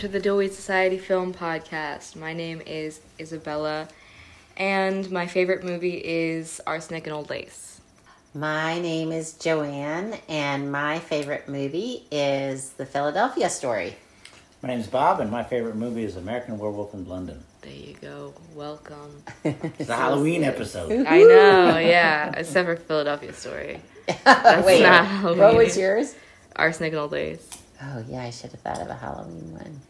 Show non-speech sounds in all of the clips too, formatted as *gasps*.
to the Dillweed Society Film Podcast. My name is Isabella, and my favorite movie is Arsenic and Old Lace. My name is Joanne, and my favorite movie is The Philadelphia Story. My name is Bob, and my favorite movie is American Werewolf in London. There you go. Welcome. *laughs* It's the Halloween episode. I know, yeah. Except for Philadelphia Story. *laughs* That's Wait, not what was yours? Arsenic and Old Lace. Oh, yeah, I should have thought of a Halloween one.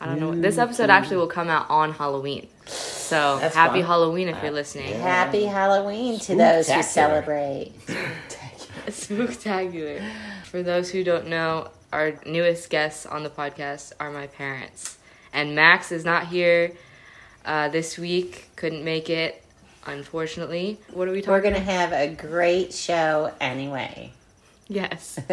I don't know. This episode actually will come out on Halloween. So That's happy fun. Halloween if you're Uh, listening. yeah. Happy Halloween to those who Spooktacular. celebrate. *laughs* Spooktacular. For those who don't know, our newest guests on the podcast are my parents. And Max is not here uh, this week, couldn't make it, unfortunately. What are we talking We're going to have a great show anyway. Yes. *laughs*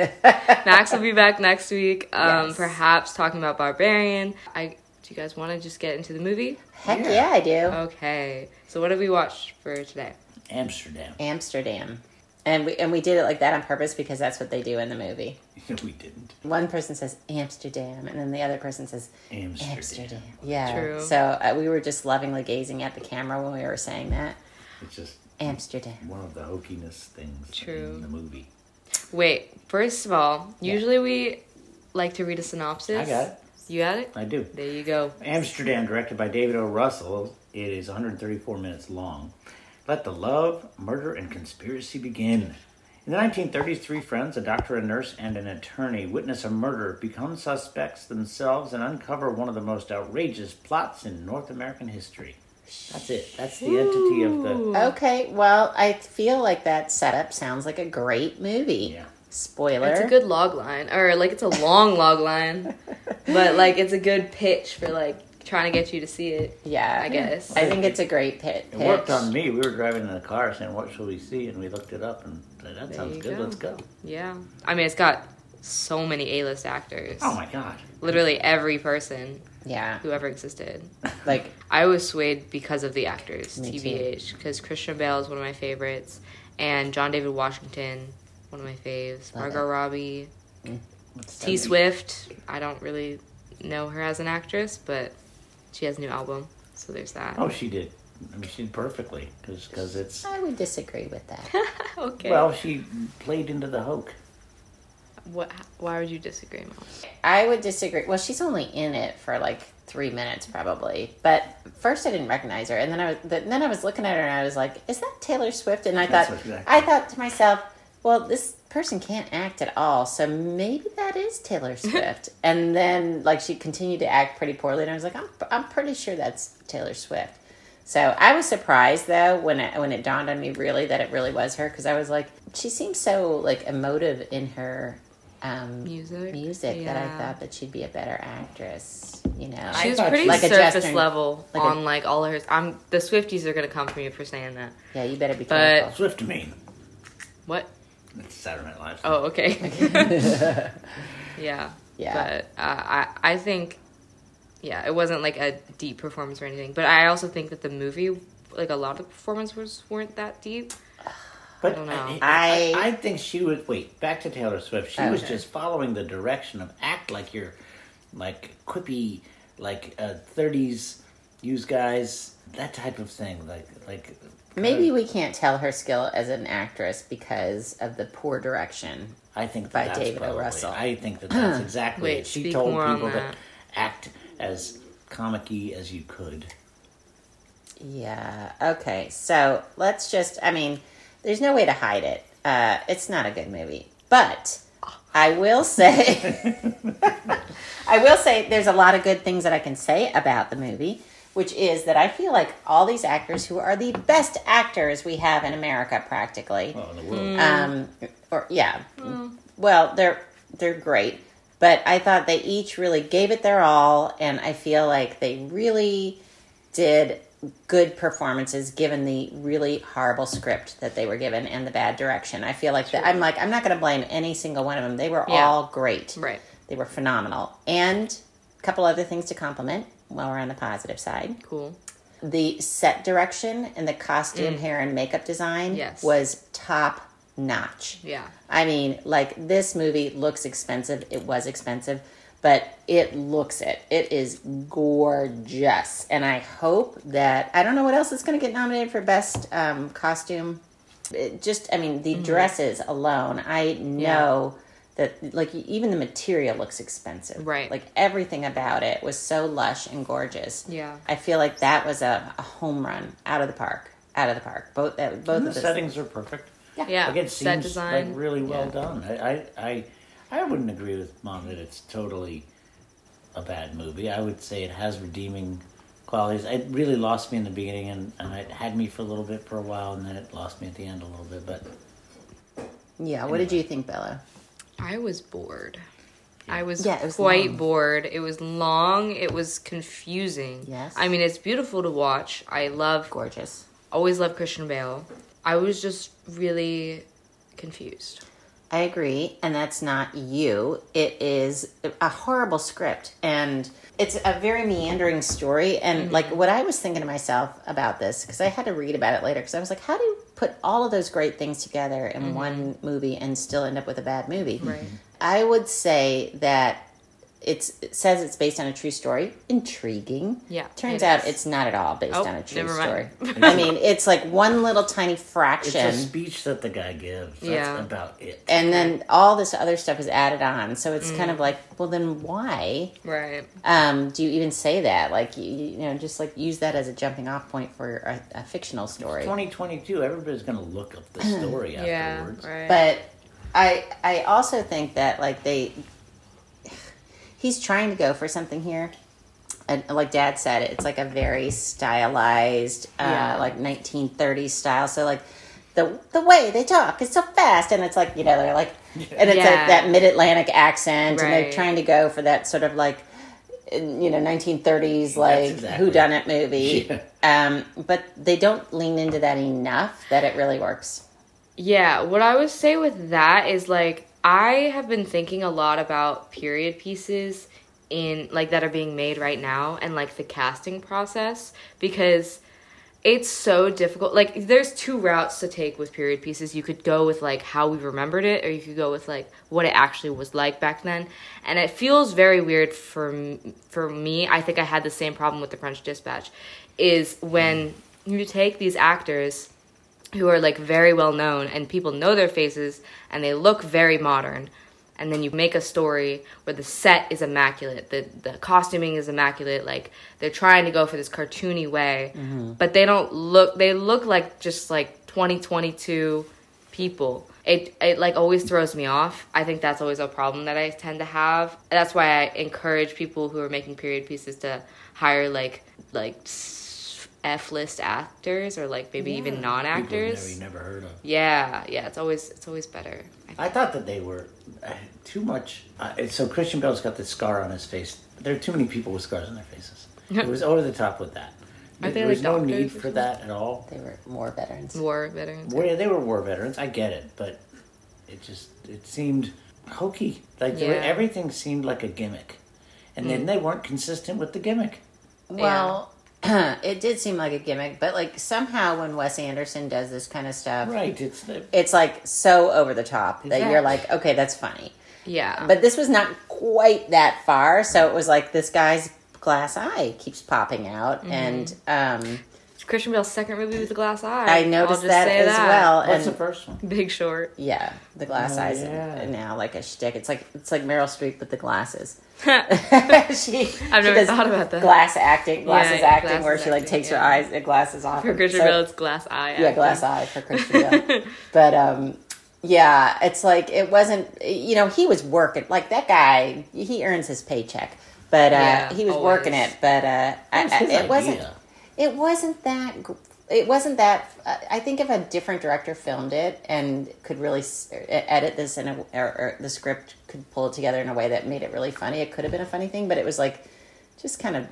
Max will be back next week, um, Yes. perhaps talking about Barbarian. I Do you guys want to just get into the movie? Heck Yeah. yeah, I do. Okay. So, what have we watched for today? Amsterdam. Amsterdam. And we and we did it like that on purpose because that's what they do in the movie. *laughs* we didn't. One person says Amsterdam, and then the other person says Amsterdam. Amsterdam. Yeah. True. So uh, we were just lovingly gazing at the camera when we were saying that It's just Amsterdam. one of the hokiness things True. in the movie. Wait, first of all, usually we like to read a synopsis. I got it. You got it? I do. There you go. Amsterdam, directed by David O. Russell. It is 134 minutes long. Let the love, murder, and conspiracy begin. In the 1930s, three friends, a doctor, a nurse, and an attorney, witness a murder, become suspects themselves, and uncover one of the most outrageous plots in North American history. That's it. That's the entity of the. Okay, well, I feel like that setup sounds like a great movie. Yeah. Spoiler. It's a good log line, or like it's a long *laughs* log line, but like it's a good pitch for like trying to get you to see it. yeah, I guess. I think it's a great pit. It worked on me. We were driving in the car saying, What shall we see? And we looked it up and said, That There sounds good. go. Let's go. Yeah, I mean it's got so many A-list actors. Oh my God. Literally every person Yeah, who ever existed. *laughs* like I was swayed because of the actors, Me. TBH, because Christian Bale is one of my favorites, and John David Washington, one of my faves. Love Margot Robbie, mm. What's T? Swift. I don't really know her as an actress, but she has a new album, so there's that. Oh, she did. I mean, she did perfectly because it's. I would disagree with that. *laughs* okay. Well, she played into the hoke. What? Why would you disagree, Mom? I would disagree. Well, she's only in it for like three minutes, probably. But first, I didn't recognize her, and then I was then I was looking at her, and I was like, "Is that Taylor Swift?" And I That's thought, exactly. I thought to myself, "Well, this person can't act at all, so maybe that is Taylor *laughs* Swift." and then, like, she continued to act pretty poorly, and I was like, "I'm I'm pretty sure that's Taylor Swift." So I was surprised though when it when it dawned on me really that it really was her because I was like, she seems so like emotive in her um, Music. music that I thought that she'd be a better actress. You know, She was pretty Like surface Justin- level like a- on like all of her. I'm the Swifties are gonna come for me for saying that. yeah, you better be But- careful. Swift to me. What? That's Saturday Night Live. Oh, okay. *laughs* yeah. Yeah. But uh, I I think yeah, it wasn't like a deep performance or anything. But I also think that the movie like a lot of the performances weren't that deep. But don't know. I, I- I, think she would Wait, back to Taylor Swift. She was just following the direction of act like you're, like quippy, like uh, '30s use guys, that type of thing. Like, like Maybe we can't tell her skill as an actress because of the poor direction. I think by that that's David O. probably- Russell. I think that that's exactly Wait, it. She told more on people to act as comic-y as you could. Yeah. Okay. So let's just. I mean, there's no way to hide it. Uh, it's not a good movie, but I will say, *laughs* I will say, there's a lot of good things that I can say about the movie, which is that I feel like all these actors who are the best actors we have in America, practically, Well, in the world. um, or yeah, well, they're they're great, but I thought they each really gave it their all, and I feel like they really did good performances given the really horrible script that they were given and the bad direction. I feel like that I'm like I'm not going to blame any single one of them. They were Yeah. all great. Right. They were phenomenal. And a couple other things to compliment while we're on the positive side. Cool. The set direction and the costume, mm. hair, and makeup design Yes. was top notch. Yeah. I mean, like this movie looks expensive. It was expensive, but it looks it. It is gorgeous, and I hope that I don't know what else is going to get nominated for best um, costume. It just, I mean, the dresses alone. I know that like even the material looks expensive, Right. Like everything about it was so lush and gorgeous. Yeah. I feel like that was a, a home run out of the park, out of the park. Both uh, both And of the the settings are perfect. Yeah. Like it Set seems design. like really well Yeah. done. I, I, I, I wouldn't agree with mom that it's totally a bad movie. I would say it has redeeming qualities. It really lost me in the beginning, and, and it had me for a little bit for a while, and then it lost me at the end a little bit. But Yeah. What did you think, Bella? I was bored. I was, Yeah, was quite long. bored. It was long. It was confusing. Yes. I mean, it's beautiful to watch. I love, Gorgeous. always love Christian Bale. I was just really confused. I agree, and that's not you. It is a horrible script, and it's a very meandering story. And mm-hmm. like what I was thinking to myself about this, because I had to read about it later, because I was like, how do you put all of those great things together in mm-hmm. one movie and still end up with a bad movie? Right. I would say that it says it's based on a true story. Intriguing. Yeah, Turns it out is. it's not at all based Oh, on a true never story. mind. *laughs* I mean, it's like one little tiny fraction. it's a speech that the guy gives. That's Yeah. about it. and then all this other stuff is added on. So it's Mm. kind of like, well, then why Right. um, do you even say that? Like, you, you know, just like use that as a jumping off point for a, a fictional story. 2022, everybody's going to look up the *clears throat* story Yeah. afterwards. Right. But I, I also think that like they, he's trying to go for something here. And like Dad said, it's like a very stylized, uh, Yeah. like 1930s style. So like the the way they talk is so fast, and it's like you know they're like, and it's Yeah. like that mid Atlantic accent, and they're trying to go for that sort of like, you know, 1930s like exactly- who done it movie. Yeah. Um, but they don't lean into that enough that it really works. Yeah, what I would say with that is like I have been thinking a lot about period pieces in like that are being made right now and like the casting process because it's so difficult. Like there's two routes to take with period pieces. You could go with like how we remembered it or you could go with like what it actually was like back then. And it feels very weird for for me. I think I had the same problem with the French Dispatch is when you take these actors who are like very well known and people know their faces and they look very modern. And then you make a story where the set is immaculate the the costuming is immaculate like they're trying to go for this cartoony way mm-hmm. but they don't look they look like just like 2022 people. It it like always throws me off. I think that's always a problem that i tend to have. That's why i encourage people who are making period pieces to hire like like F list actors or like maybe even non actors. never, you never heard of. Yeah, yeah, it's always it's always better. I. I thought that they were uh, too much. Uh, so Christian Bale's got this scar on his face. There are too many people with scars on their faces. *laughs* it was over the top with that. Aren't there they, was like, no need for that at all. They were more veterans. War veterans. War, they were war veterans. I get it, but it just it seemed hokey. Like they were- Mm. everything seemed like a gimmick, and then they weren't consistent with the gimmick. Well, *clears throat* it did seem like a gimmick, but like somehow when Wes Anderson does this kind of stuff, Right? It's the, it's like so over the top that you're like, okay, that's funny. Yeah. But this was not quite that far, so it was like this guy's glass eye keeps popping out, Mm-hmm. and um, Christian Bale's second movie with the glass eye. I noticed that as that. well. what's and the first one? Big Short. yeah, the glass Oh, eyes yeah. now like a shtick. It's like it's like Meryl Streep with the glasses. *laughs* She, *laughs* I've never thought about that. Glass acting, glasses yeah, acting, where she like acting, takes her eyes, glasses off. For Christian so- Bale's glass eye. Yeah, acting. glass eye for Christian Bale. *laughs* but um, yeah, it's like it wasn't. You know, he was working like that guy. He earns his paycheck, but uh, Yeah, he was always. working it. But uh, was I- it wasn't. It wasn't that. Gr- It wasn't that. Uh, I think if a different director filmed it and could really s- edit this in a, or, or the script could pull it together in a way that made it really funny, it could have been a funny thing. But it was like just kind of.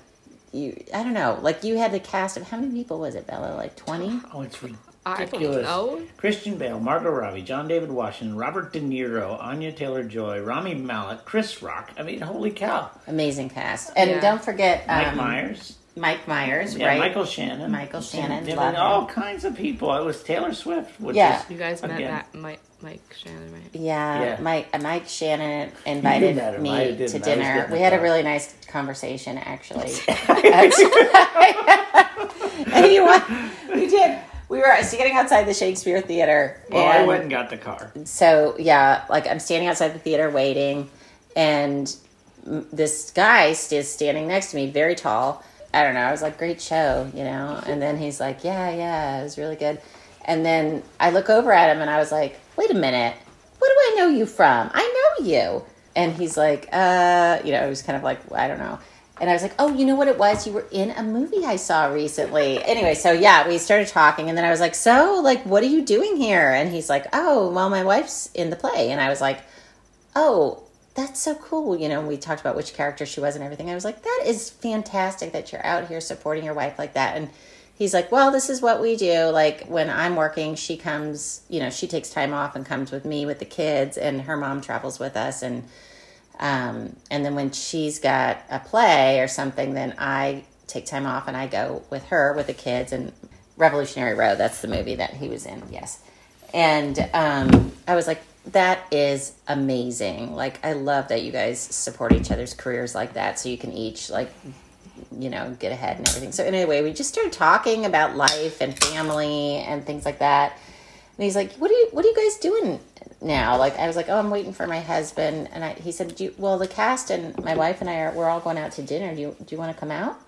You, I don't know. Like you had the cast of how many people was it, Bella? Like twenty. Oh, it's I don't ridiculous. know. Christian Bale, Margot Robbie, John David Washington, Robert De Niro, Anya Taylor Joy, Rami Malek, Chris Rock. I mean, holy cow! amazing cast. And Yeah. don't forget Mike um, Myers. Mike Myers, Yeah, right? Michael Shannon. Michael Shannon, Doing love all kinds of people. It was Taylor Swift, which Yeah. is You guys met again, Matt, Mike, Mike Shannon, right? Yeah, Yeah. Mike uh, Mike Shannon invited me to didn't. I was dinner. We had a really nice conversation, actually. *laughs* *laughs* and you what? We did. We were standing outside the Shakespeare Theater. Well, I went and got the car. so yeah, like I'm standing outside the theater waiting, and this guy is standing next to me, very tall. I don't know. I was like, great show, you know. And then he's like, yeah, yeah, it was really good. And then I look over at him, and I was like, wait a minute, what do I know you from? I know you. And he's like, uh, you know, it was kind of like, I don't know. And I was like, oh, you know what it was? You were in a movie I saw recently. Anyway, so yeah, we started talking, and then I was like, so, like, what are you doing here? And he's like, oh, well, my wife's in the play. And I was like, oh, that's so cool. You know, we talked about which character she was and everything. I was like, that is fantastic that you're out here supporting your wife like that. And he's like, well, this is what we do. Like, when I'm working, she comes, you know, she takes time off and comes with me with the kids, and her mom travels with us. And, um, and then when she's got a play or something, then I take time off and I go with her with the kids. And Revolutionary Road, that's the movie that he was in, yes. And um, I was like, that is amazing. Like, I love that you guys support each other's careers like that so you can each, like, you know, get ahead and everything. So, anyway, we just started talking about life and family and things like that. And he's like, "What are you What are you guys doing now?" Like, I was like, "Oh, I'm waiting for my husband." And I, he said, "Well, the cast and my wife and I are we're all going out to dinner. Do you Do you want to come out?"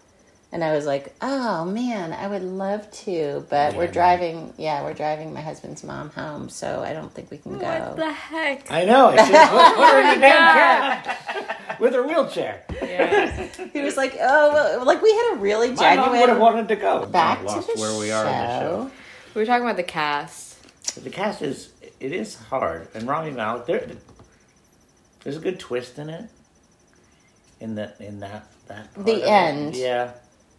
And I was like, "Oh man, I would love to, but Yeah, we're no. driving. Yeah, we're driving my husband's mom home, so I don't think we can go." What the heck? I know. I should *laughs* put, put her in the oh damn cab *laughs* with her wheelchair. Yeah. he was like, "Oh, well, like we had a really My mom would have wanted to go. back to the where we are in the show. we were talking about the cast. The cast is it is hard, and Rami Malek there. There's a good twist in it. In that in that that part The end. it. end.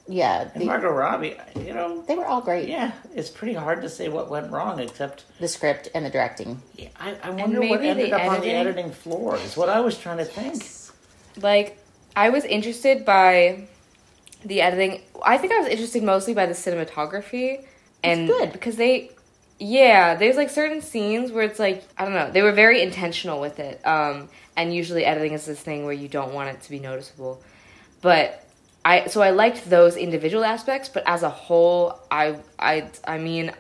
Yeah. Yeah, And Margot Robbie, you know, they were all great. yeah, it's pretty hard to say what went wrong, except The script and the directing. yeah, I, I wonder what ended the up on the editing? editing floor. Is what I was trying to think. Like, I was interested by the editing. I think I was interested mostly by the cinematography. And good. because they, yeah, there's like certain scenes where it's like, I don't know, they were very intentional with it. Um, and usually editing is this thing where you don't want it to be noticeable. But I, so I liked those individual aspects, but as a whole, I, I, I mean,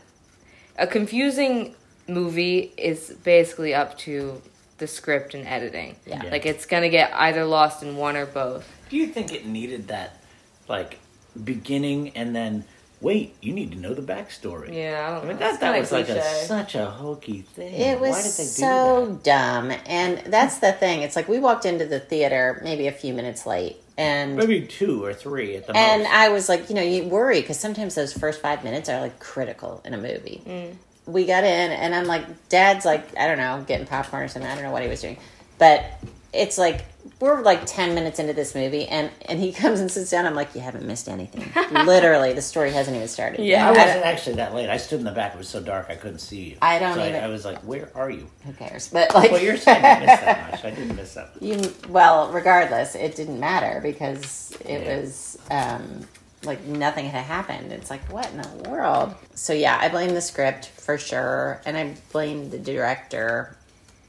a confusing movie is basically up to the script and editing. Yeah. Yeah. Like it's gonna get either lost in one or both. Do you think it needed that, like, beginning and then wait? You need to know the backstory. Yeah, I don't I mean that that kinda was like a, such a hokey thing. It was Why did they do so that? dumb. And that's the thing. It's like we walked into the theater maybe a few minutes late. And Maybe two or three at the and most. And I was like, you know, you worry because sometimes those first five minutes are like critical in a movie. Mm. We got in, and I'm like, Dad's like, I don't know, getting popcorn or something. I don't know what he was doing, but it's like we're like ten minutes into this movie, and and he *laughs* comes and sits down. I'm like, you haven't missed anything. Literally, the story hasn't even started. Yeah. I I wasn't don't- actually that late. I stood in the back. It was so dark I couldn't see you. I don't so even- I, I was like, "Where are you?" who cares? But like, Well, you're saying I missed that much. I didn't miss that. Much. *laughs* You well, regardless, it didn't matter because it Yeah. was um, like nothing had happened. It's like what in the world? So yeah, I blame the script for sure, and I blame the director,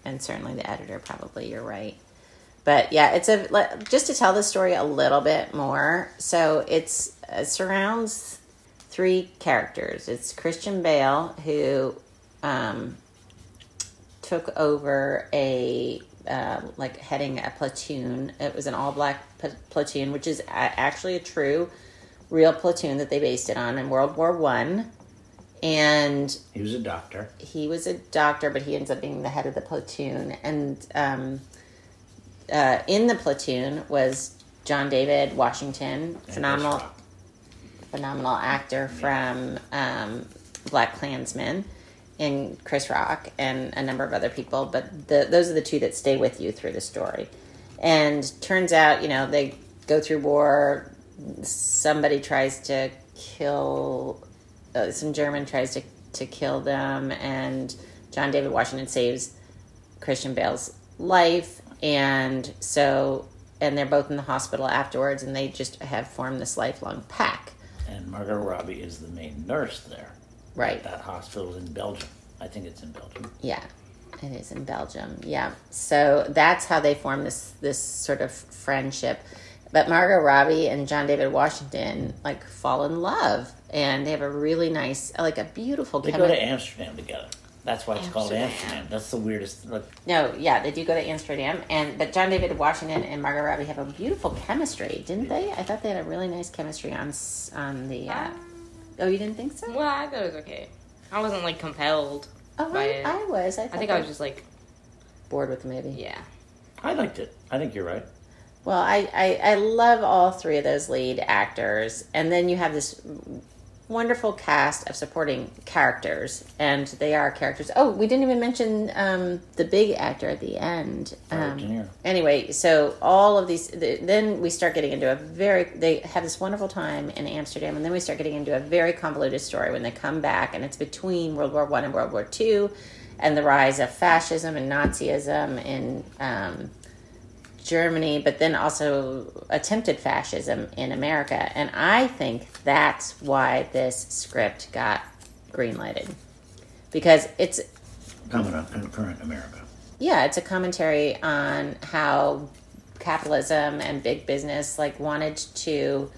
and certainly the editor. Probably you're right, but yeah, it's a just to tell the story a little bit more. So it's it surrounds three characters. It's Christian Bale who. Um, took over a uh, like heading a platoon. It was an all black platoon, which is a- actually a true, real platoon that they based it on in World War One. And He was a doctor. he was a doctor, but he ends up being the head of the platoon. And um, uh, in the platoon was John David Washington, phenomenal phenomenal actor from um, Black Klansman and Chris Rock and a number of other people, but the, those are the two that stay with you through the story. And turns out, you know, they go through war. Somebody tries to kill, uh, some German tries to, to kill them, and John David Washington saves Christian Bale's life. And so and they're both in the hospital afterwards, and they just have formed this lifelong pack. And Margot Robbie is the main nurse there. Right. That hospital is in Belgium. I think it's in Belgium. Yeah, it is in Belgium. Yeah, so that's how they form this this sort of friendship. But Margot Robbie and John David Washington like fall in love, and they have a really nice, like a beautiful. They chemi- go to Amsterdam together. That's why it's called Amsterdam. Amsterdam. That's the weirdest. Look, No, yeah, they do go to Amsterdam, and but John David Washington and Margot Robbie have a beautiful chemistry, didn't they? I thought they had a really nice chemistry on on the. Uh, oh, you didn't think so? Well, I thought it was okay. I wasn't like compelled. Oh, by I, it. I was. I, I thought think I was just like, bored with the movie. yeah. I liked it. I think you're right. Well, I, I, I love all three of those lead actors. And then you have this wonderful cast of supporting characters. And they are characters. Oh, we didn't even mention um, the big actor at the end. Um, anyway, so all of these, th- then we start getting into a very, they have this wonderful time in Amsterdam. And then we start getting into a very convoluted story when they come back. And it's between World War One and World War Two and the rise of fascism and Nazism in um, Germany, but then also attempted fascism in America. And I think that's why this script got greenlighted. Because it's, Coming on current America. yeah, it's a commentary on how capitalism and big business like wanted to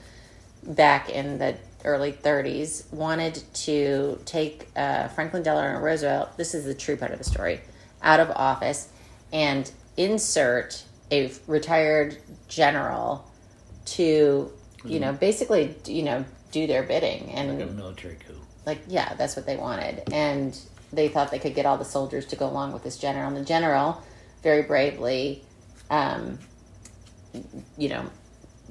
back in the early 30s wanted to take uh, Franklin Delano Roosevelt this is the true part of the story out of office and insert a retired general to you know basically you know do their bidding and Like a military coup. like yeah that's what they wanted and they thought they could get all the soldiers to go along with this general and the general very bravely um, you know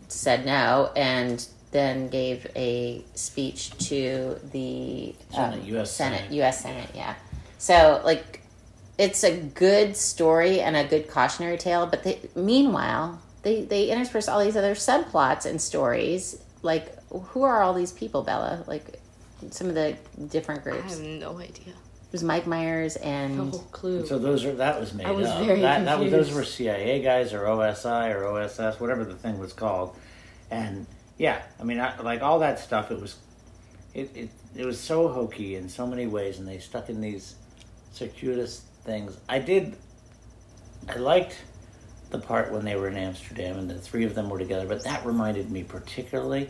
said no and then gave a speech to the um, Senate, US Senate, Senate. U.S. Senate, yeah. So like, it's a good story and a good cautionary tale. But they, meanwhile, they they intersperse all these other subplots and stories. Like, who are all these people, Bella? Like, some of the different I groups. have no idea. There's Mike Myers and No clue. So those are that was made I was up. very that, that was, those were CIA guys or OSI or OSS, whatever the thing was called. And yeah, I mean, I, like all that stuff, it was it, it it was so hokey in so many ways, and they stuck in these circuitous things. I did. I liked the part when they were in Amsterdam and the three of them were together, but that reminded me particularly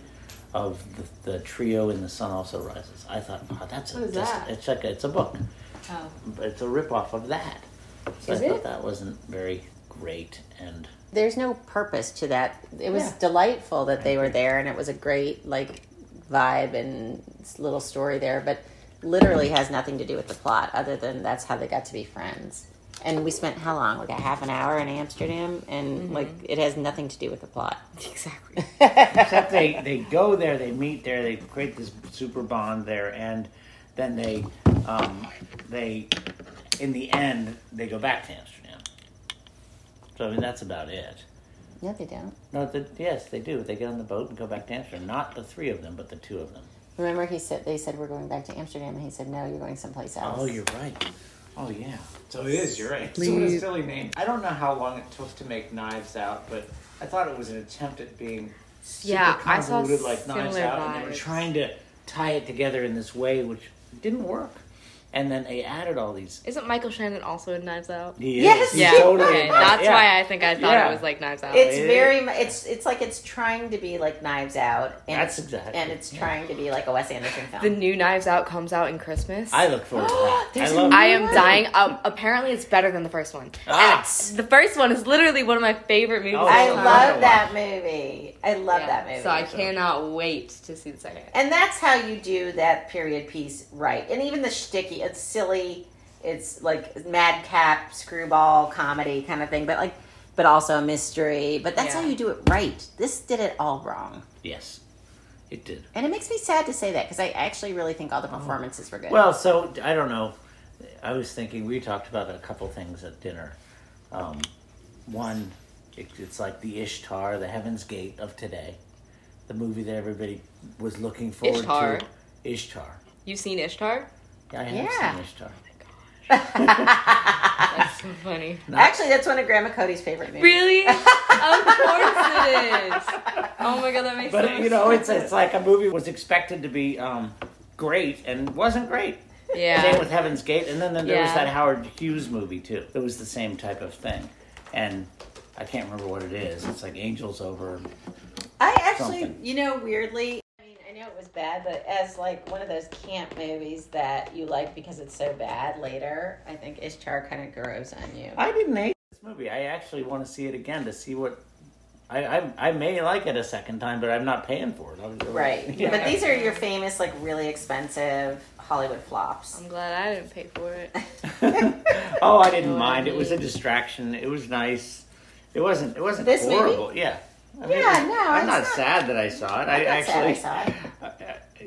of the, the trio in The Sun Also Rises. I thought, oh, that's a, What is just- that? it's like a, it's a book. Oh. It's a ripoff of that. So Is I thought that wasn't very great and there's no purpose to that. It was Yeah. delightful that they were there, and it was a great like vibe and little story there, but literally has nothing to do with the plot, other than that's how they got to be friends. And we spent how long? Like a half an hour in Amsterdam, and like it has nothing to do with the plot. *laughs* Exactly. *laughs* except they they go there, they meet there, they create this super bond there, and then they um, they in the end they go back to Amsterdam. So I mean that's about it. No, they don't. No, the, yes, they do. They get on the boat and go back to Amsterdam. Not the three of them, but the two of them. Remember, he said they said we're going back to Amsterdam, and he said no, you're going someplace else. Oh, you're right. Oh, yeah. So it is. You're right. So what a silly name. I don't know how long it took to make Knives Out, but I thought it was an attempt at being super Yeah, I saw convoluted like Knives similar Out, and they were trying to tie it together in this way, which didn't work. And then they added all these. Isn't Michael Shannon also in Knives Out? He Yes! is. He's Yeah, totally okay. in That's yeah. why I think I thought Yeah. it was like Knives Out. It's It very. mu- It's it's like it's trying to be like Knives Out, and That's it's, exactly- and it's trying to be like a Wes Anderson film. the new Knives Out comes out in Christmas. I look forward to that. *gasps* There's I a love. I am dying. Um, apparently, it's better than the first one. Ah. And the first one is literally one of my favorite movies. Oh, I love that movie. I love Yeah, that movie. So I cannot wait to see the second. And that's how you do that period piece right. And even the shticky, it's silly. It's like madcap screwball comedy kind of thing, but like, but also a mystery. But that's Yeah. how you do it right. This did it all wrong, Yes, it did. and it makes me sad to say that because I actually really think all the performances were good. Well, so I don't know. I was thinking we talked about a couple things at dinner. Um, one, it, it's like the Ishtar, the Heaven's Gate of today, the movie that everybody was looking forward Ishtar? to. Ishtar. You've seen Ishtar? Yeah, I have Yeah. seen Ishtar. That's so funny. *laughs* Actually, that's one of Grandma Cody's favorite movies. Really? *laughs* of course it is. Oh my god, that makes But sense. you know, it's it's like a movie was expected to be um, great and wasn't great. Yeah. Same with Heaven's Gate, and then, then there was that Howard Hughes movie too. It was the same type of thing, and I can't remember what it is. It's like Angels Over. I actually, Something. you know, weirdly, was bad, but as like one of those camp movies that you like because it's so bad later, I think Ishtar kind of grows on you. I didn't hate this movie. I actually want to see it again to see what. I, I, I may like it a second time, but I'm not paying for it. I was- Right. *laughs* Yeah. But these are your famous, like, really expensive Hollywood flops. I'm glad I didn't pay for it. *laughs* oh, I didn't know what I mind. It was a distraction. It was nice. It wasn't. It wasn't This movie? horrible. Yeah. I mean, yeah, no, I'm not, not- sad that I saw it. I I'm not sad actually. I saw it.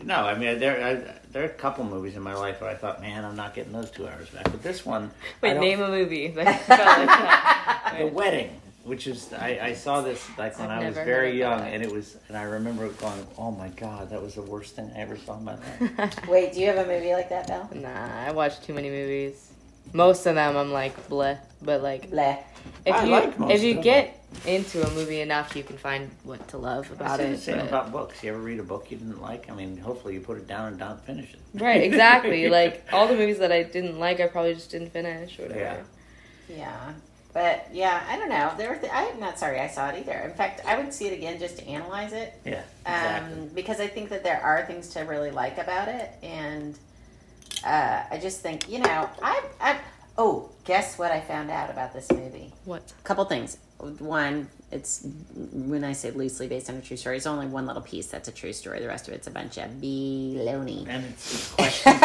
No, I mean there. I, there are a couple movies in my life where I thought, man, I'm not getting those two hours back. But this one, Wait, name a movie. *laughs* that felt like that. the wedding, which is I, I saw this like when I've I was very young, that. and it was, and I remember going, oh my god, that was the worst thing I ever saw in my life. *laughs* Wait, do you have a movie like that, Belle? Nah, I watch too many movies. Most of them I'm like bleh, but like Bleh. if I you like most if of you them. get into a movie enough, you can find what to love about say the it. same but- about books. You ever read a book you didn't like? I mean, hopefully you put it down and don't finish it. Right, exactly. *laughs* like all the movies that I didn't like, I probably just didn't finish or whatever. Yeah. Yeah. But yeah, I don't know. There were th- I'm not sorry I saw it either. In fact, I would see it again just to analyze it. Yeah, um, exactly. because I think that there are things to really like about it, and uh, I just think you know I I oh guess what I found out about this movie? What? A couple things. One, it's when I say loosely based on a true story, it's only one little piece that's a true story. The rest of it's a bunch of baloney. and it's, *laughs* questions.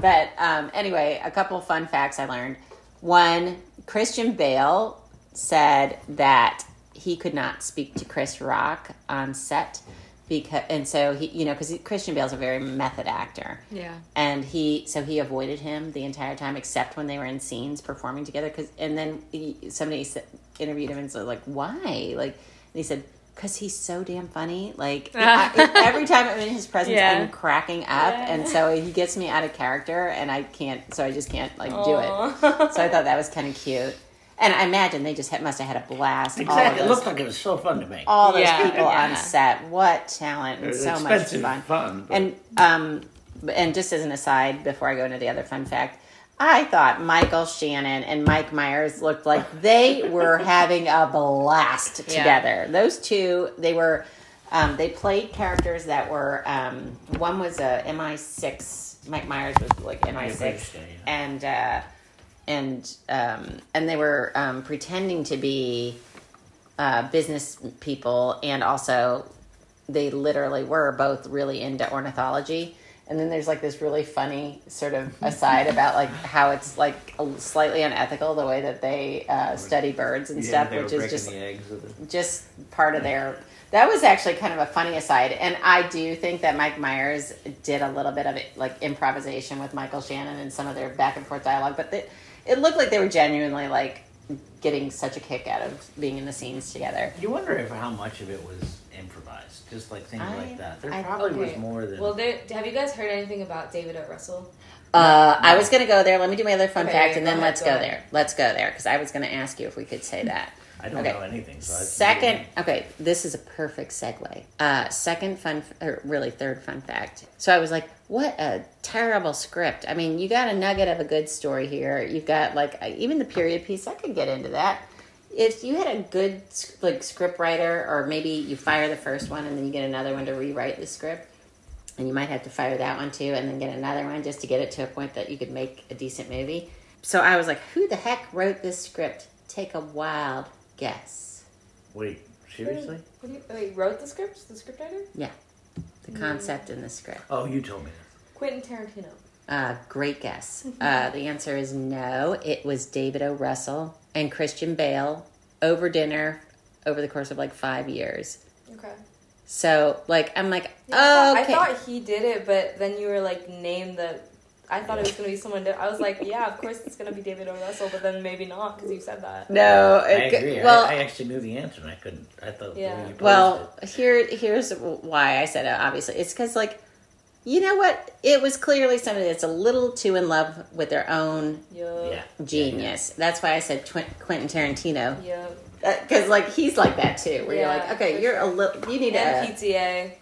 But um, anyway, a couple fun facts I learned. One, Christian Bale said that he could not speak to Chris Rock on set because, and so he, you know, because Christian Bale's a very method actor, Yeah. and he, so he avoided him the entire time, except when they were in scenes performing together. Because, and then he, somebody interviewed him and said, like, why? Like, and he said. Because he's so damn funny. Like, *laughs* I, every time I'm in his presence, Yeah. I'm cracking up. Yeah. And so he gets me out of character, and I can't, so I just can't, like, do it. So I thought that was kind of cute. And I imagine they just had, must have had a blast. All of exactly. It looked like it was so fun to make. all those Yeah, people on set. What talent and so much fun. fun. but- And um, and just as an aside, before I go into the other fun fact, I thought Michael Shannon and Mike Myers looked like *laughs* they were having a blast Yeah. together. Those two, they were, um, they played characters that were. Um, one was a MI6. Mike Myers was like MI6, British yeah. and uh, and um, and they were um, pretending to be uh, business people, and also they literally were both really into ornithology. And then there's like this really funny sort of aside *laughs* about like how it's like a- slightly unethical the way that they uh, study birds and yeah, stuff, which is just the eggs with it. just part of their. That was actually kind of a funny aside, and I do think that Mike Myers did a little bit of it, like improvisation with Michael Shannon and some of their back and forth dialogue. But they, it looked like they were genuinely like getting such a kick out of being in the scenes together. You wonder if how much of it was improvised, just like things I- like that. There I- probably was Okay. more than. Well, there, have you guys heard anything about David O. Russell? Uh, I was going to go there. Let me do my other fun Okay, fact, and then ahead, let's go go there. Let's go there because I was going to ask you if we could say that. I don't okay. know anything. So I- Second, okay, this is a perfect segue. Uh, second fun, or really third fun fact. So I was like, what a terrible script. I mean, you got a nugget of a good story here. You've got like uh, even the period piece. I could get into that. If you had a good like script writer, or maybe you fire the first one and then you get another one to rewrite the script, and you might have to fire that one too, and then get another one just to get it to a point that you could make a decent movie. So I was like, who the heck wrote this script? Take a wild guess. Wait, seriously? What do you, wait, wrote the scripts? The scriptwriter? Yeah, the concept in the script. Oh, you told me. Quentin Tarantino. Uh, great guess. Uh, the answer is no. It was David O. Russell and Christian Bale over dinner over the course of like five years. Okay. So, like, I'm like, Yeah, oh, okay. I thought he did it, but then you were like, name the. I thought it was gonna be someone. Different. I was like, yeah, of course it's gonna be David O. Russell, but then maybe not because you said that. no, I it, agree. well, I, I actually knew the answer, and I couldn't. I thought. Yeah. you Well, it- here here's why I said it. Obviously, it's because like You know what? It was clearly somebody that's a little too in love with their own Yup. Yeah. genius. That's why I said Tw- Quentin Tarantino. Yup. Uh, because like he's like that too, where Yeah, you're like, okay, you're a little. You need And to. PTA.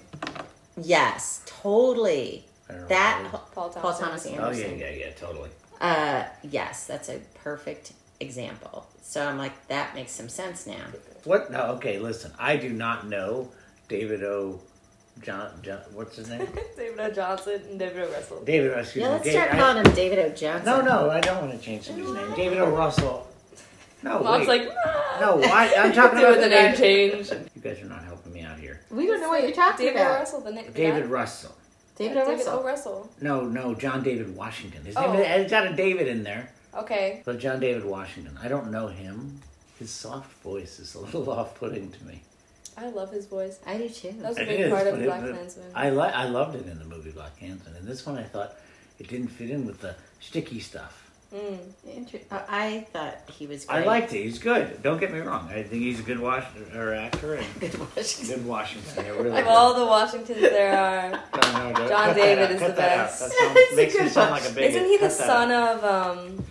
Yes, totally. I know That Paul Thomas. Paul Thomas it is. Anderson. Oh, yeah, yeah, yeah, totally. Uh, yes, that's a perfect example. So I'm like, that makes some sense now. What? No, okay, listen. I do not know David O. John, John what's his name? *laughs* David O. Johnson and David O. Russell. David, excuse Yeah, let's David, start I- calling him David O. Johnson. No, no, I don't want to change somebody's name. David O. Russell. No, Mom's wait. like, ah. No, why? I'm *laughs* talking about the guy- name change. You guys are not helping me out here. We don't know what you're talking about. David about. Russell, the name. David Russell. David O. David Russell. O. Russell. No, no, John David Washington. His Oh. name it's got a David in there, Okay. but John David Washington. I don't know him. His soft voice is a little *laughs* off-putting to me. I love his voice. I do too. That was a big is, part of but it- Black but Klansman. I li- I loved it in the movie Black Klansman, and this one I thought it didn't fit in with the sticky stuff. Mm. Inter- uh, I thought he was great. I liked it. He's good. Don't get me wrong. I think he's a good Washington or actor and *laughs* Good Washington. good Washington. I really Of do. all the Washingtons there are, *laughs* No, no, John David is the best. That *laughs* sounds- makes me sound like a bigot. isn't he the son out. of um?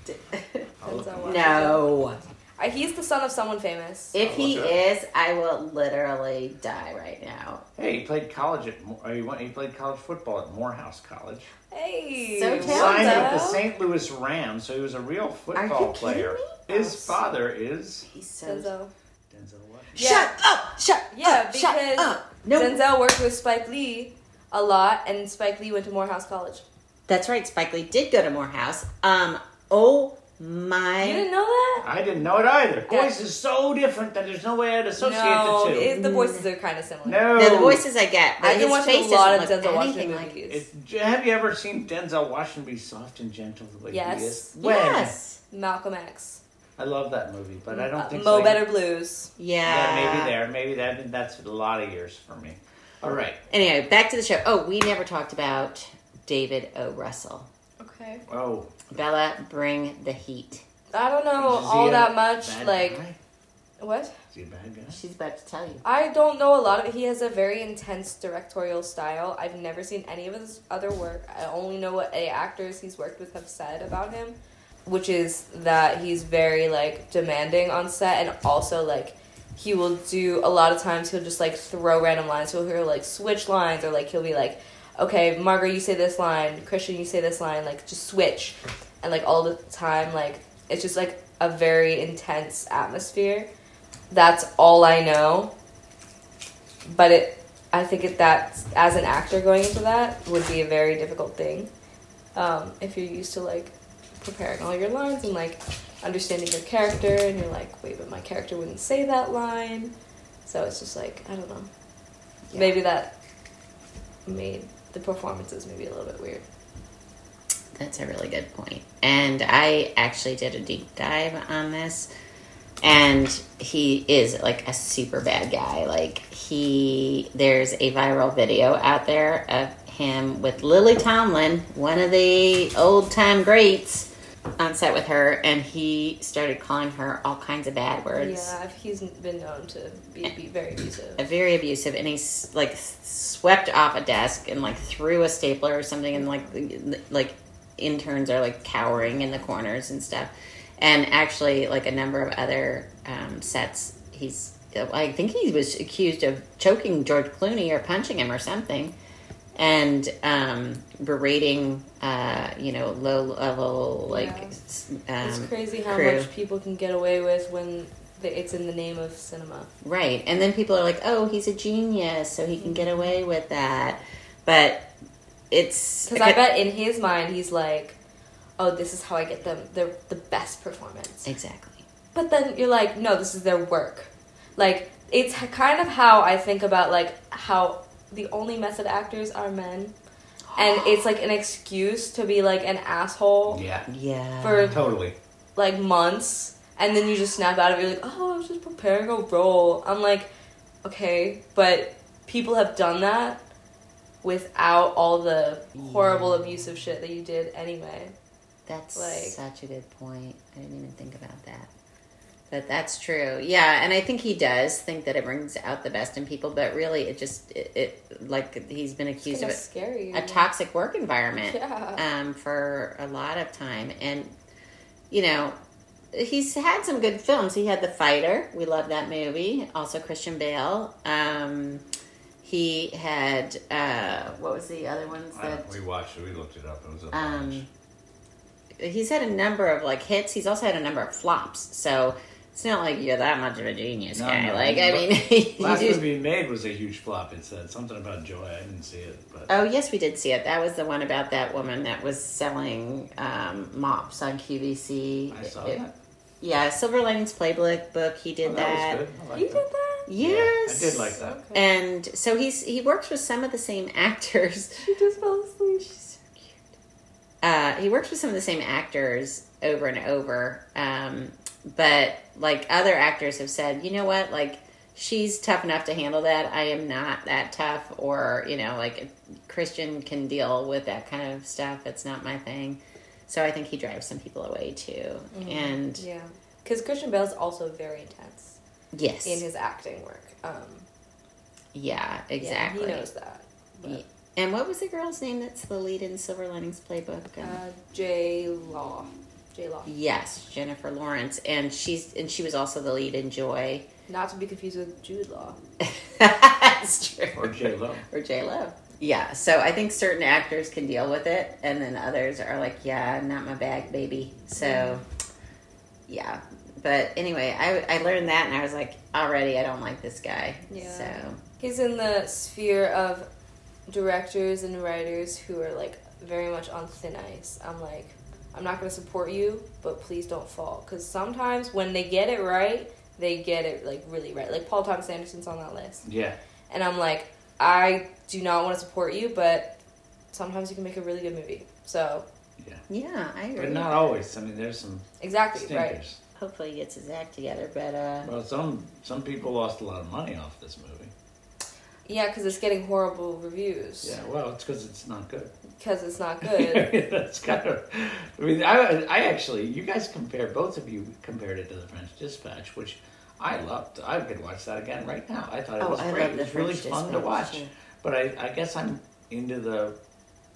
I'll look Denzel him up. Washington? no. Uh, he's the son of someone famous. If Oh, he is, I will literally die right now. Hey, he played college at. Mo- or He went. He played college football at Morehouse College. Hey, So what. Signed with the? St. Louis Rams, so he was a real football you player. kidding His father is He's so. Denzel. Denzel Washington. Yeah. Shut up! Shut Yeah, up! Shut because up! No, Denzel worked with Spike Lee a lot, and Spike Lee went to Morehouse College. that's right. Spike Lee did go to Morehouse. Um. Oh my. You didn't know that? I didn't know it either. Yeah. Voice is so different that there's no way I'd associate no, the two. it, the voices are kind of similar. no, No, the voices I get, but I've been watching a lot of Denzel Washington anything like. movies. It's, have you ever seen Denzel Washington be soft and gentle the way Yes. he is? When? Yes. Malcolm X. I love that movie, but I don't Uh, think Mo so. Better Blues. Yeah. Yeah, maybe there. Maybe that. That's a lot of years for me. All right. Anyway, back to the show. Oh, we never talked about David O. Russell. Okay. Oh, Bella, bring the heat. I don't know is he all a that much. bad like guy? what? Is he a bad guy? She's about to tell you. I don't know a lot of it. He has a very intense directorial style. I've never seen any of his other work. I only know what a actors he's worked with have said about him, which is that he's very like demanding on set and also like he will do a lot of times he'll just like throw random lines. So he'll like switch lines or like he'll be like, okay, Margaret, you say this line, Christian, you say this line, like just switch, and like all the time, like it's just like a very intense atmosphere. That's all I know but it i think it, that as an actor going into that would be a very difficult thing um, if you're used to like preparing all your lines and like understanding your character and you're like wait but my character wouldn't say that line so it's just like i don't know Yeah. maybe that made the performances may be a little bit weird That's a really good point. And I actually did a deep dive on this. And he is like a super bad guy. Like he there's a viral video out there of him with Lily Tomlin, one of the old time greats, on set with her and he started calling her all kinds of bad words. yeah he's been known to be, be very abusive. Very abusive and he's like swept off a desk and like threw a stapler or something and like like interns are like cowering in the corners and stuff. And actually like a number of other um, sets he's i think he was accused of choking george clooney or punching him or something and um, berating uh, you know low level like Yeah. s- it's um, crazy how crew. much people can get away with when it's in the name of cinema Right. And then people are like, oh, he's a genius, so he can get away with that. But it's. Because I bet in his mind he's like, "Oh, this is how I get them the the best performance." Exactly. But then you're like, "No, this is their work." Like it's kind of how I think about like how the only method actors are men, and it's like an excuse to be like an asshole Yeah, Yeah. for totally. like months, and then you just snap out of it. You're like, "Oh, I was just preparing a role." I'm like, okay, but people have done that without all the horrible abusive shit that you did anyway. That's like- such a good point. I didn't even think about that. That that's true. Yeah, and I think he does think that it brings out the best in people, but really, it just it, it like he's been accused of Kinda it scary. a toxic work environment Yeah. um, for a lot of time. And, you know, he's had some good films. He had The Fighter. We love that movie. Also, Christian Bale. Um, he had, uh, what was the other ones that. we watched it. We looked it up. It was a bunch. Um, he's had a number of like hits. He's also had a number of flops. So it's not like you're that much of a genius No, guy. no. Like, I mean, *laughs* you Last do- movie made was a huge flop. It said something about joy. I didn't see it, but Oh yes, we did see it. That was the one about that woman that was selling um, mops on QVC. I saw It- that. Yeah, Silver Linings Playbook book. He did Oh, that. was good. I liked You it. did that? Yes, Yeah, I did like that. Okay. And so he's he works with some of the same actors. *laughs* She just fell asleep. She's so cute. Uh, he works with some of the same actors over and over. Um, but like other actors have said, you know what? Like she's tough enough to handle that. I am not that tough. Or you know, like Christian can deal with that kind of stuff. It's not my thing. So I think he drives some people away too. And Yeah. Because Christian Bale's also very intense yes, in his acting work. Um, yeah, exactly. Yeah, he knows that. But, And what was the girl's name that's the lead in Silver Linings Playbook? Um, uh, J Law. J Law. yes, Jennifer Lawrence, and she's and she was also the lead in Joy. Not to be confused with Jude Law. *laughs* That's true. Or J Lo. Or J Lo. Yeah, so I think certain actors can deal with it, and then others are like, "Yeah, not my bag, baby." So, yeah. But anyway, I I learned that, and I was like, already, I don't like this guy. Yeah. So He's in the sphere of directors and writers who are like very much on thin ice. I'm like, I'm not going to support you, but please don't fall. Because sometimes when they get it right, they get it like really right. Like Paul Thomas Anderson's on that list. Yeah. And I'm like, I do not want to support you, but sometimes you can make a really good movie. So, yeah, Yeah, I agree. But not always. I mean, there's some exactly, right. Hopefully, he gets his act together. But uh, Well, some some people lost a lot of money off this movie. Yeah, because it's getting horrible reviews. Yeah, well, it's because it's not good. Because it's not *laughs* good. That's kind of. I mean, I, I actually, you guys compare, both of you compared it to the French Dispatch, which I loved. I could watch that again right now. I thought it Oh, was I great. love It the was really French fun to watch. too. But I, I guess I'm into the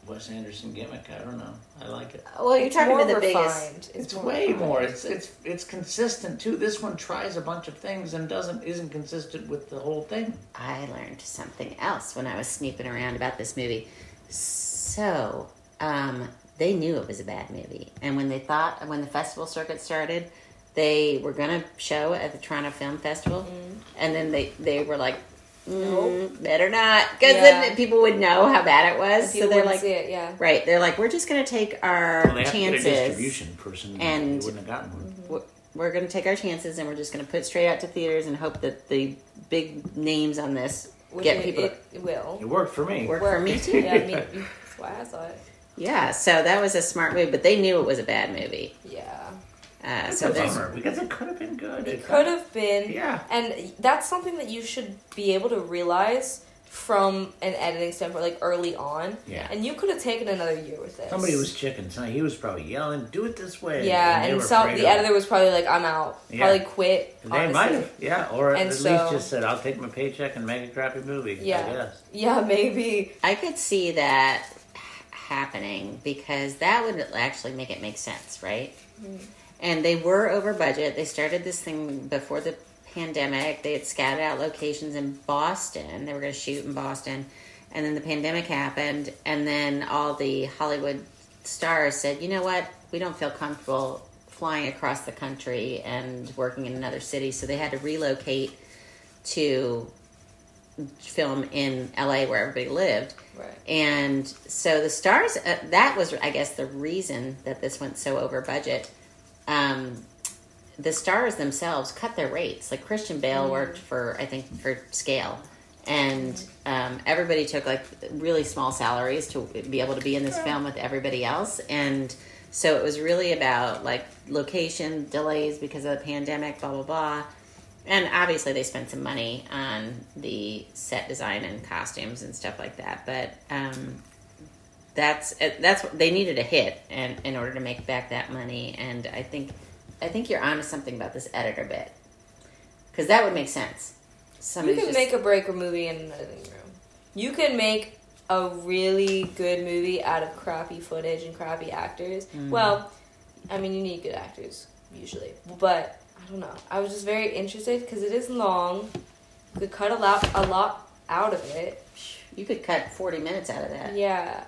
Wes Anderson gimmick. I don't know. I like it. well, you're it's talking more to the biggest. refined. It's, more way refined. more. It's it's it's consistent too. This one tries a bunch of things and doesn't isn't consistent with the whole thing. I learned something else when I was snooping around about this movie. So, um, they knew it was a bad movie. And when they thought, when the festival circuit started, they were going to show at the Toronto Film Festival. And then they, they were like, mm, better not. Because Yeah. then people would know how bad it was. So they're like, see it, yeah. right. They're like, we're just going to take our Well, they have to get a chances. distribution person, and And- they wouldn't have gotten one. We're- We're going to take our chances and we're just going to put straight out to theaters and hope that the big names on this Which get it, people it, it will. It worked for me. Worked for me *laughs* too. yeah, I mean, that's why I saw it. Yeah, so that was a smart move, but they knew it was a bad movie. Yeah. Uh, It's so a bummer because it could have been good. It could have been. Yeah. And that's something that you should be able to realize from an editing standpoint, like early on. Yeah. And you could have taken another year with this. Somebody was chicken. So he was probably yelling, "Do it this way." Yeah, they and so the of it. editor was probably like, "I'm out." Yeah. Probably quit. They honestly. might have, yeah, or And at so- least just said, "I'll take my paycheck and make a crappy movie." I Yeah. guess. Yeah, maybe. I could see that happening because that would actually make it make sense, right? And they were over budget. They started this thing before the pandemic. They had scattered out locations in Boston. They were going to shoot in Boston. And then the pandemic happened. And then all the Hollywood stars said, you know what? We don't feel comfortable flying across the country and working in another city. So they had to relocate to film in LA where everybody lived. Right. And so the stars, uh, that was, I guess, the reason that this went so over budget. Um, the stars themselves cut their rates. Like Christian Bale worked for, I think, for scale. And um, everybody took like really small salaries to be able to be in this film with everybody else. And so it was really about like location delays because of the pandemic, blah, blah, blah. And obviously, they spent some money on the set design and costumes and stuff like that. But um, that's that's what they needed a hit and in order to make back that money. And I think I think you're onto something about this editor bit. Because that would make sense. You Somebody can just, make a break a movie in an editing room. You can make a really good movie out of crappy footage and crappy actors. Mm. Well, I mean, you need good actors usually, but I don't know. I was just very interested because it is long. You could cut a lot, a lot out of it. you could cut 40 minutes out of that. Yeah,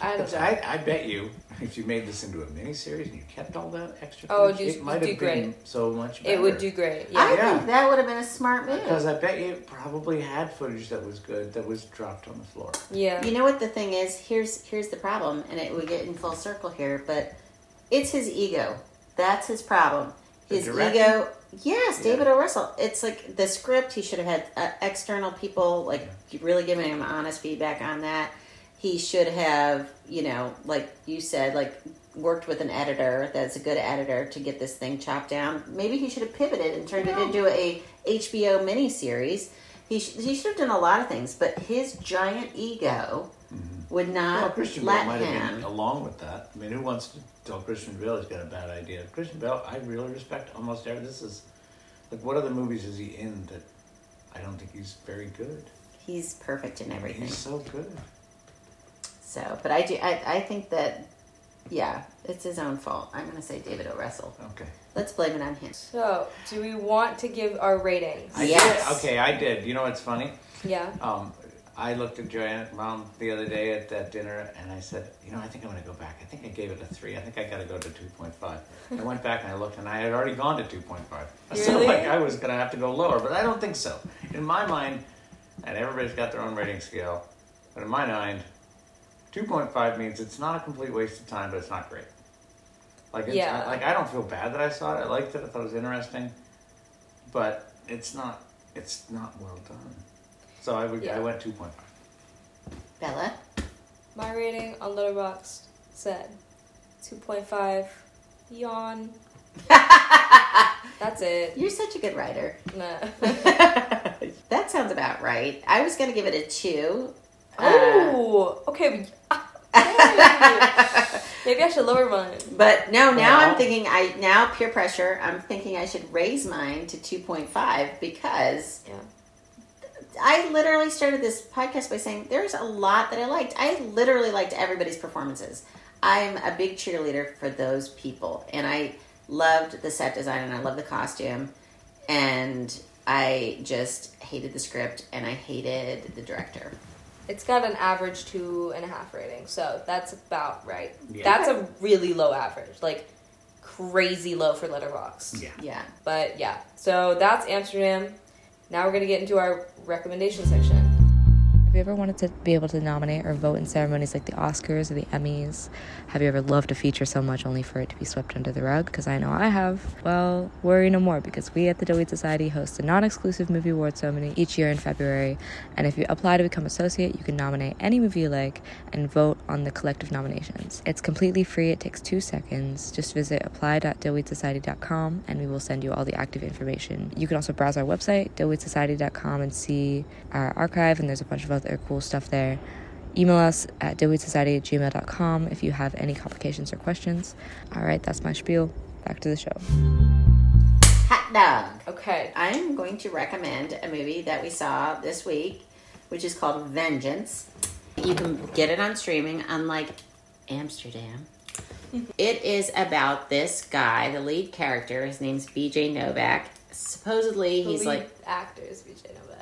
I don't know. I, I bet you, if you made this into a miniseries and you kept all that extra Oh, footage, just- it might do have been great. so much better. it would do great. I Yeah, Yeah. think that would have been a smart move. Because I bet you probably had footage that was good that was dropped on the floor. yeah. You know what the thing is? Here's here's the problem, and it we get in full circle here, but it's his ego. That's his problem. The His directing? ego. Yes, Yeah. David O. Russell. It's like the script. He should have had uh, external people like really giving him honest feedback on that. He should have, you know, like you said, like worked with an editor that's a good editor to get this thing chopped down. Maybe he should have pivoted and turned it into a HBO miniseries. He, sh- he should have done a lot of things, but his giant ego mm-hmm. would not Well, Christian Bale let might have been along with that. I mean, who wants to tell Christian Bale he's got a bad idea? Christian Bale, I really respect almost every. This is like, what other movies is he in that I don't think he's very good? He's perfect in everything. He's so good. So, but I do. I, I think that, yeah, it's his own fault. I'm going to say David O. Russell. Okay. Let's blame it on him. So, do we want to give our ratings? I Yes. did. Okay, I did. You know what's funny? Yeah. Um, I looked at Joanne's mom the other day at that dinner, and I said, "You know, I think I'm going to go back. I think I gave it a three. I think I got to go to 2.5." I went back and I looked, and I had already gone to 2.5. *laughs* So Really? like I was going to have to go lower, but I don't think so. In my mind, and everybody's got their own rating scale, but in my mind, 2.5 means it's not a complete waste of time, but it's not great. Like, it's, Yeah. like I don't feel bad that I saw it. I liked it. I thought it was interesting, but it's not. It's not well done. So I would. Yeah. I went 2.5. Bella? My rating on Letterboxd said 2.5. Yawn. *laughs* That's it. You're such a good writer. Nah. *laughs* that sounds about right. I was going to give it a two. Uh, oh, okay. But- *laughs* Hey. Maybe I should lower mine. But no, now Well- I'm thinking I now peer pressure. I'm thinking I should raise mine to 2.5 because Yeah. I literally started this podcast by saying there's a lot that I liked. I literally liked everybody's performances. I'm a big cheerleader for those people, and I loved the set design and I love the costume, and I just hated the script and I hated the director. It's got an average two and a half rating, so that's about right. Yeah. That's a really low average, like crazy low for Letterboxd. Yeah. Yeah. But yeah, so that's Amsterdam. Now we're gonna get into our recommendation section. You ever wanted to be able to nominate or vote in ceremonies like the Oscars or the Emmys? Have you ever loved a feature so much only for it to be swept under the rug? Because I know I have. Well, worry no more because we at the Doughy Society host a non exclusive movie award ceremony each year in February. And if you apply to become associate, you can nominate any movie you like and vote on the collective nominations. It's completely free, it takes two seconds. Just visit apply.dillweedsociety.com and we will send you all the active information. You can also browse our website, dillweedsociety.com, and see our archive, and there's a bunch of other cool stuff there. Email us at dillweedsociety at gmail.com if you have any complications or questions. All right, that's my spiel. Back to the show. Hot dog. Okay. I'm going to recommend a movie that we saw this week, which is called Vengeance. You can get it on streaming, unlike Amsterdam. Mm-hmm. it is about this guy, the lead character. His name's BJ Novak. Supposedly, he's like actors, BJ Novak.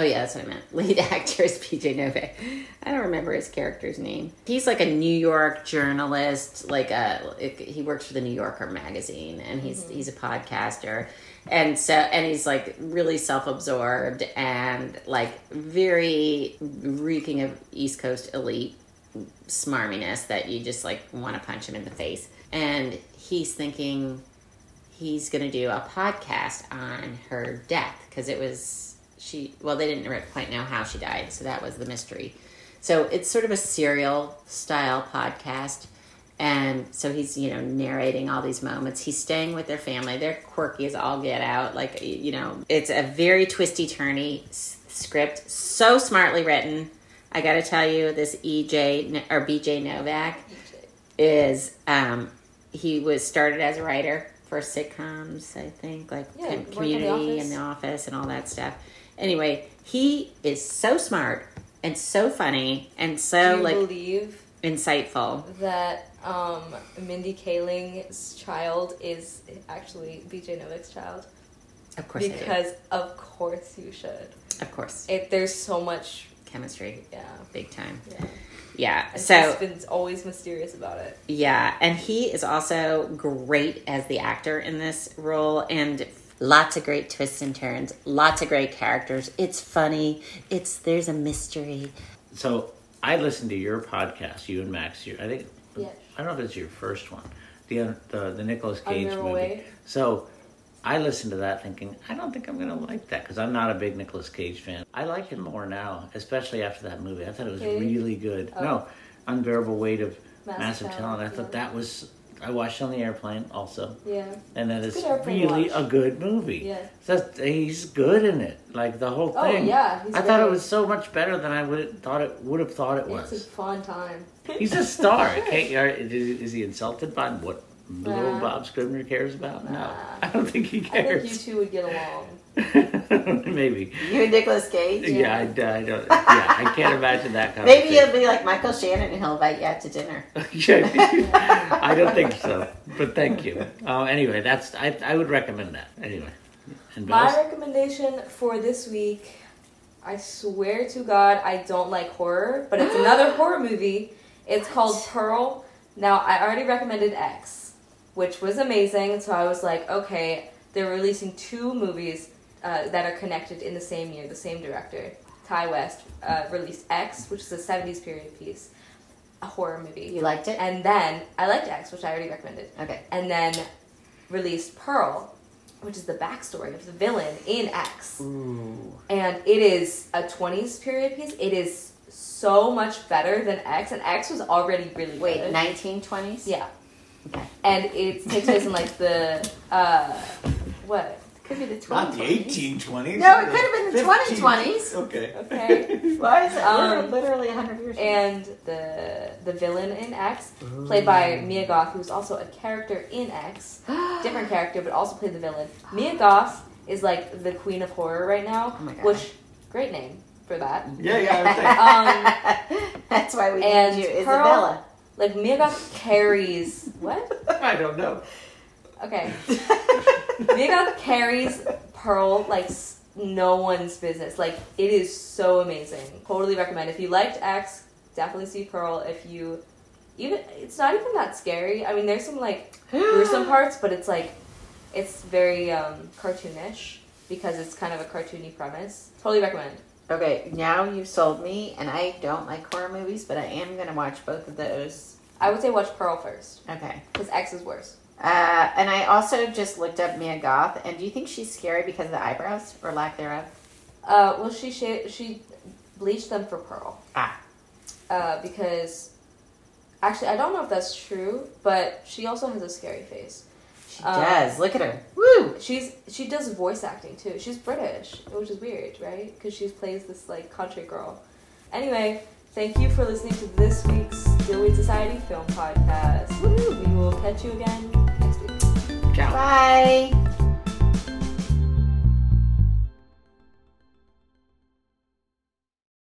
Oh yeah, that's what I meant. *laughs* Lead actor is BJ Novak. I don't remember his character's name. He's like a New York journalist. Like uh, a he works for the New Yorker magazine, and he's mm-hmm. he's a podcaster, and so and he's like really self absorbed and like very reeking of East Coast elite smarminess that you just like want to punch him in the face. And he's thinking he's going to do a podcast on her death because it was she well they didn't quite know how she died so that was the mystery. So it's sort of a serial style podcast and so he's you know narrating all these moments. He's staying with their family. They're quirky as all get out like you know. It's a very twisty turny s- script. So smartly written. I gotta tell you this ej or BJ Novak is um, he was started as a writer for sitcoms, I think, like Yeah, com- worked on The Community and The Office and all that stuff. Anyway, he is so smart and so funny and so like believe insightful. that um, Mindy Kaling's child is actually BJ Novak's child? Of course. Because of course you should. of course, It, there's so much, chemistry, yeah. big time. yeah. Yeah. And So been always mysterious about it. Yeah, and he is also great as the actor in this role and lots of great twists and turns, lots of great characters. It's funny. It's there's a mystery. So I listened to your podcast, you and Max. Your, I think Yeah. I don't know if it's your first one, the uh, the the Nicolas Cage Under movie. Way? So I listened to that thinking I don't think I'm gonna like that because I'm not a big Nicolas Cage fan. I like him more now, especially after that movie. I thought it was Cage? really good. Oh. No, unbearable weight of Massive massive, Talent, talent. I thought that was. I watched on the airplane also, Yeah. and that It's is really watch. a good movie. Yeah. That's, he's good in it, like the whole thing. Oh, thing. yeah, he's I thought it was so much better than I would thought it would have thought it was. It's a fun time. He's a star. *laughs* Is, is he insulted by what little Bob Scribner cares about? No, I don't think he cares. I think you two would get along. *laughs* Maybe. You and Nicolas Cage. Yeah, I, I don't. Yeah, I can't imagine that coming. *laughs* Maybe conversation. he'll be like Michael Shannon and he'll invite you out to dinner. *laughs* Yeah, I don't think so. But thank you. Uh, anyway, that's I, I would recommend that. Anyway, and My Bill's? recommendation for this week, I swear to God, I don't like horror, but it's another *gasps* horror movie. It's called Pearl. Now, I already recommended X, which was amazing, so I was like, okay, they're releasing two movies uh, that are connected in the same year, the same director. Ti West uh, released X, which is a 70s period piece, a horror movie. You liked it? And then, I liked X, which I already recommended Okay. and then released Pearl, which is the backstory of the villain in X. Ooh. And it is a 20s period piece. It is so much better than X, and X was already really Wait, good. 1920s? Yeah, Okay. and it takes place in like the uh, what? Could be the 20s. Not the 1820s. No, it could have been the 15 2020s. Okay. Okay. Why is it? We're Um, literally 100 years old. and the the villain in X, played by Mia Goth, who's also a character in X, *gasps* different character, but also played the villain. Mia Goth is like the queen of horror right now, Oh my God. which great name for that. Yeah, yeah. I was saying. *laughs* Um, *laughs* That's why we and named you Pearl- Isabella. like Mia Goth carries what? *laughs* I don't know. Okay, Goth carries Pearl like no one's business. Like it is so amazing. Totally recommend. If you liked X, definitely see Pearl. If you even it's not even that scary. I mean, there's some like gruesome *gasps* parts, but it's like it's very um, cartoonish because it's kind of a cartoony premise. Totally recommend. Okay, now you've sold me, and I don't like horror movies, but I am going to watch both of those. I would say watch Pearl first Okay. because X is worse. Uh, and I also just looked up Mia Goth, and do you think she's scary because of the eyebrows or lack thereof? Uh, well, she sha- she bleached them for Pearl. Ah. Uh, because actually, I don't know if that's true, but she also has a scary face. She Um, does. Look at her. Woo! She's she does voice acting too. She's British, which is weird, right? Because she plays this like country girl. Anyway, thank you for listening to this week's Dillweed Society Film Podcast. We will catch you again. Bye.